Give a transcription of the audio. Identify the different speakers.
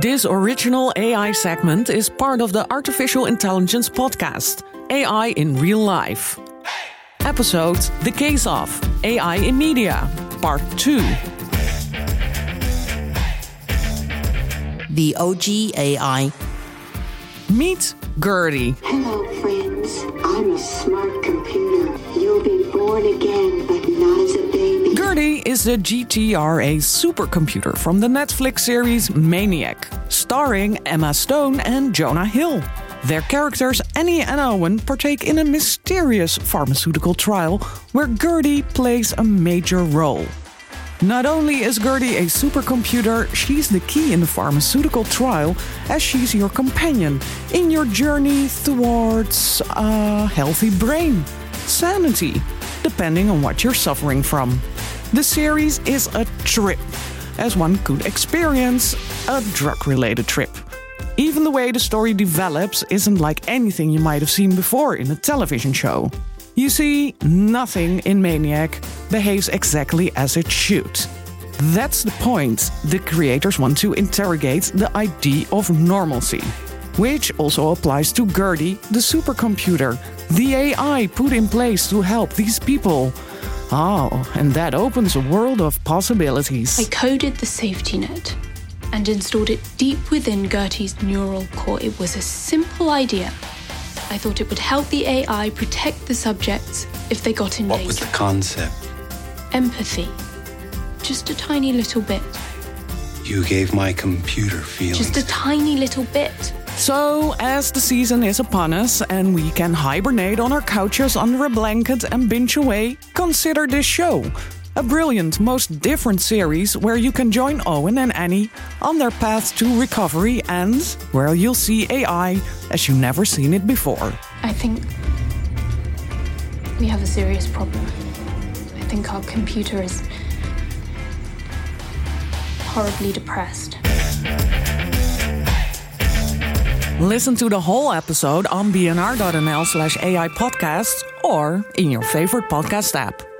Speaker 1: This original AI segment is part of the Artificial Intelligence podcast, AI in Real Life. Episode The Case of AI in Media, Part 2.
Speaker 2: The OG AI.
Speaker 1: Meet Gertie.
Speaker 3: Hello, friends. I'm a smart computer.
Speaker 1: Is the GTRA supercomputer from the Netflix series Maniac, starring Emma Stone and Jonah Hill. Their characters, Annie and Owen, partake in a mysterious pharmaceutical trial where Gertie plays a major role. Not only is Gertie a supercomputer, she's the key in the pharmaceutical trial as she's your companion in your journey towards a healthy brain, sanity, depending on what you're suffering from. The series is a trip, as one could experience a drug related trip. Even the way the story develops isn't like anything you might have seen before in a television show. You see, nothing in Maniac behaves exactly as it should. That's the point. The creators want to interrogate the idea of normalcy, which also applies to Gertie, the supercomputer, the AI put in place to help these people. Oh, and that opens a world of possibilities.
Speaker 4: I coded the safety net and installed it deep within Gertie's neural core. It was a simple idea. I thought it would help the AI protect the subjects if they got in
Speaker 5: What
Speaker 4: danger.
Speaker 5: was the concept?
Speaker 4: Empathy. Just a tiny little bit.
Speaker 5: You gave my computer feelings.
Speaker 4: Just a tiny little bit.
Speaker 1: So, as the season is upon us and we can hibernate on our couches under a blanket and binge away, consider this show. A brilliant, most different series where you can join Owen and Annie on their path to recovery and where you'll see AI as you've never seen it before.
Speaker 4: I think we have a serious problem. I think our computer is horribly depressed.
Speaker 1: Listen to the whole episode on bnr.nl slash AI podcasts or in your favorite podcast app.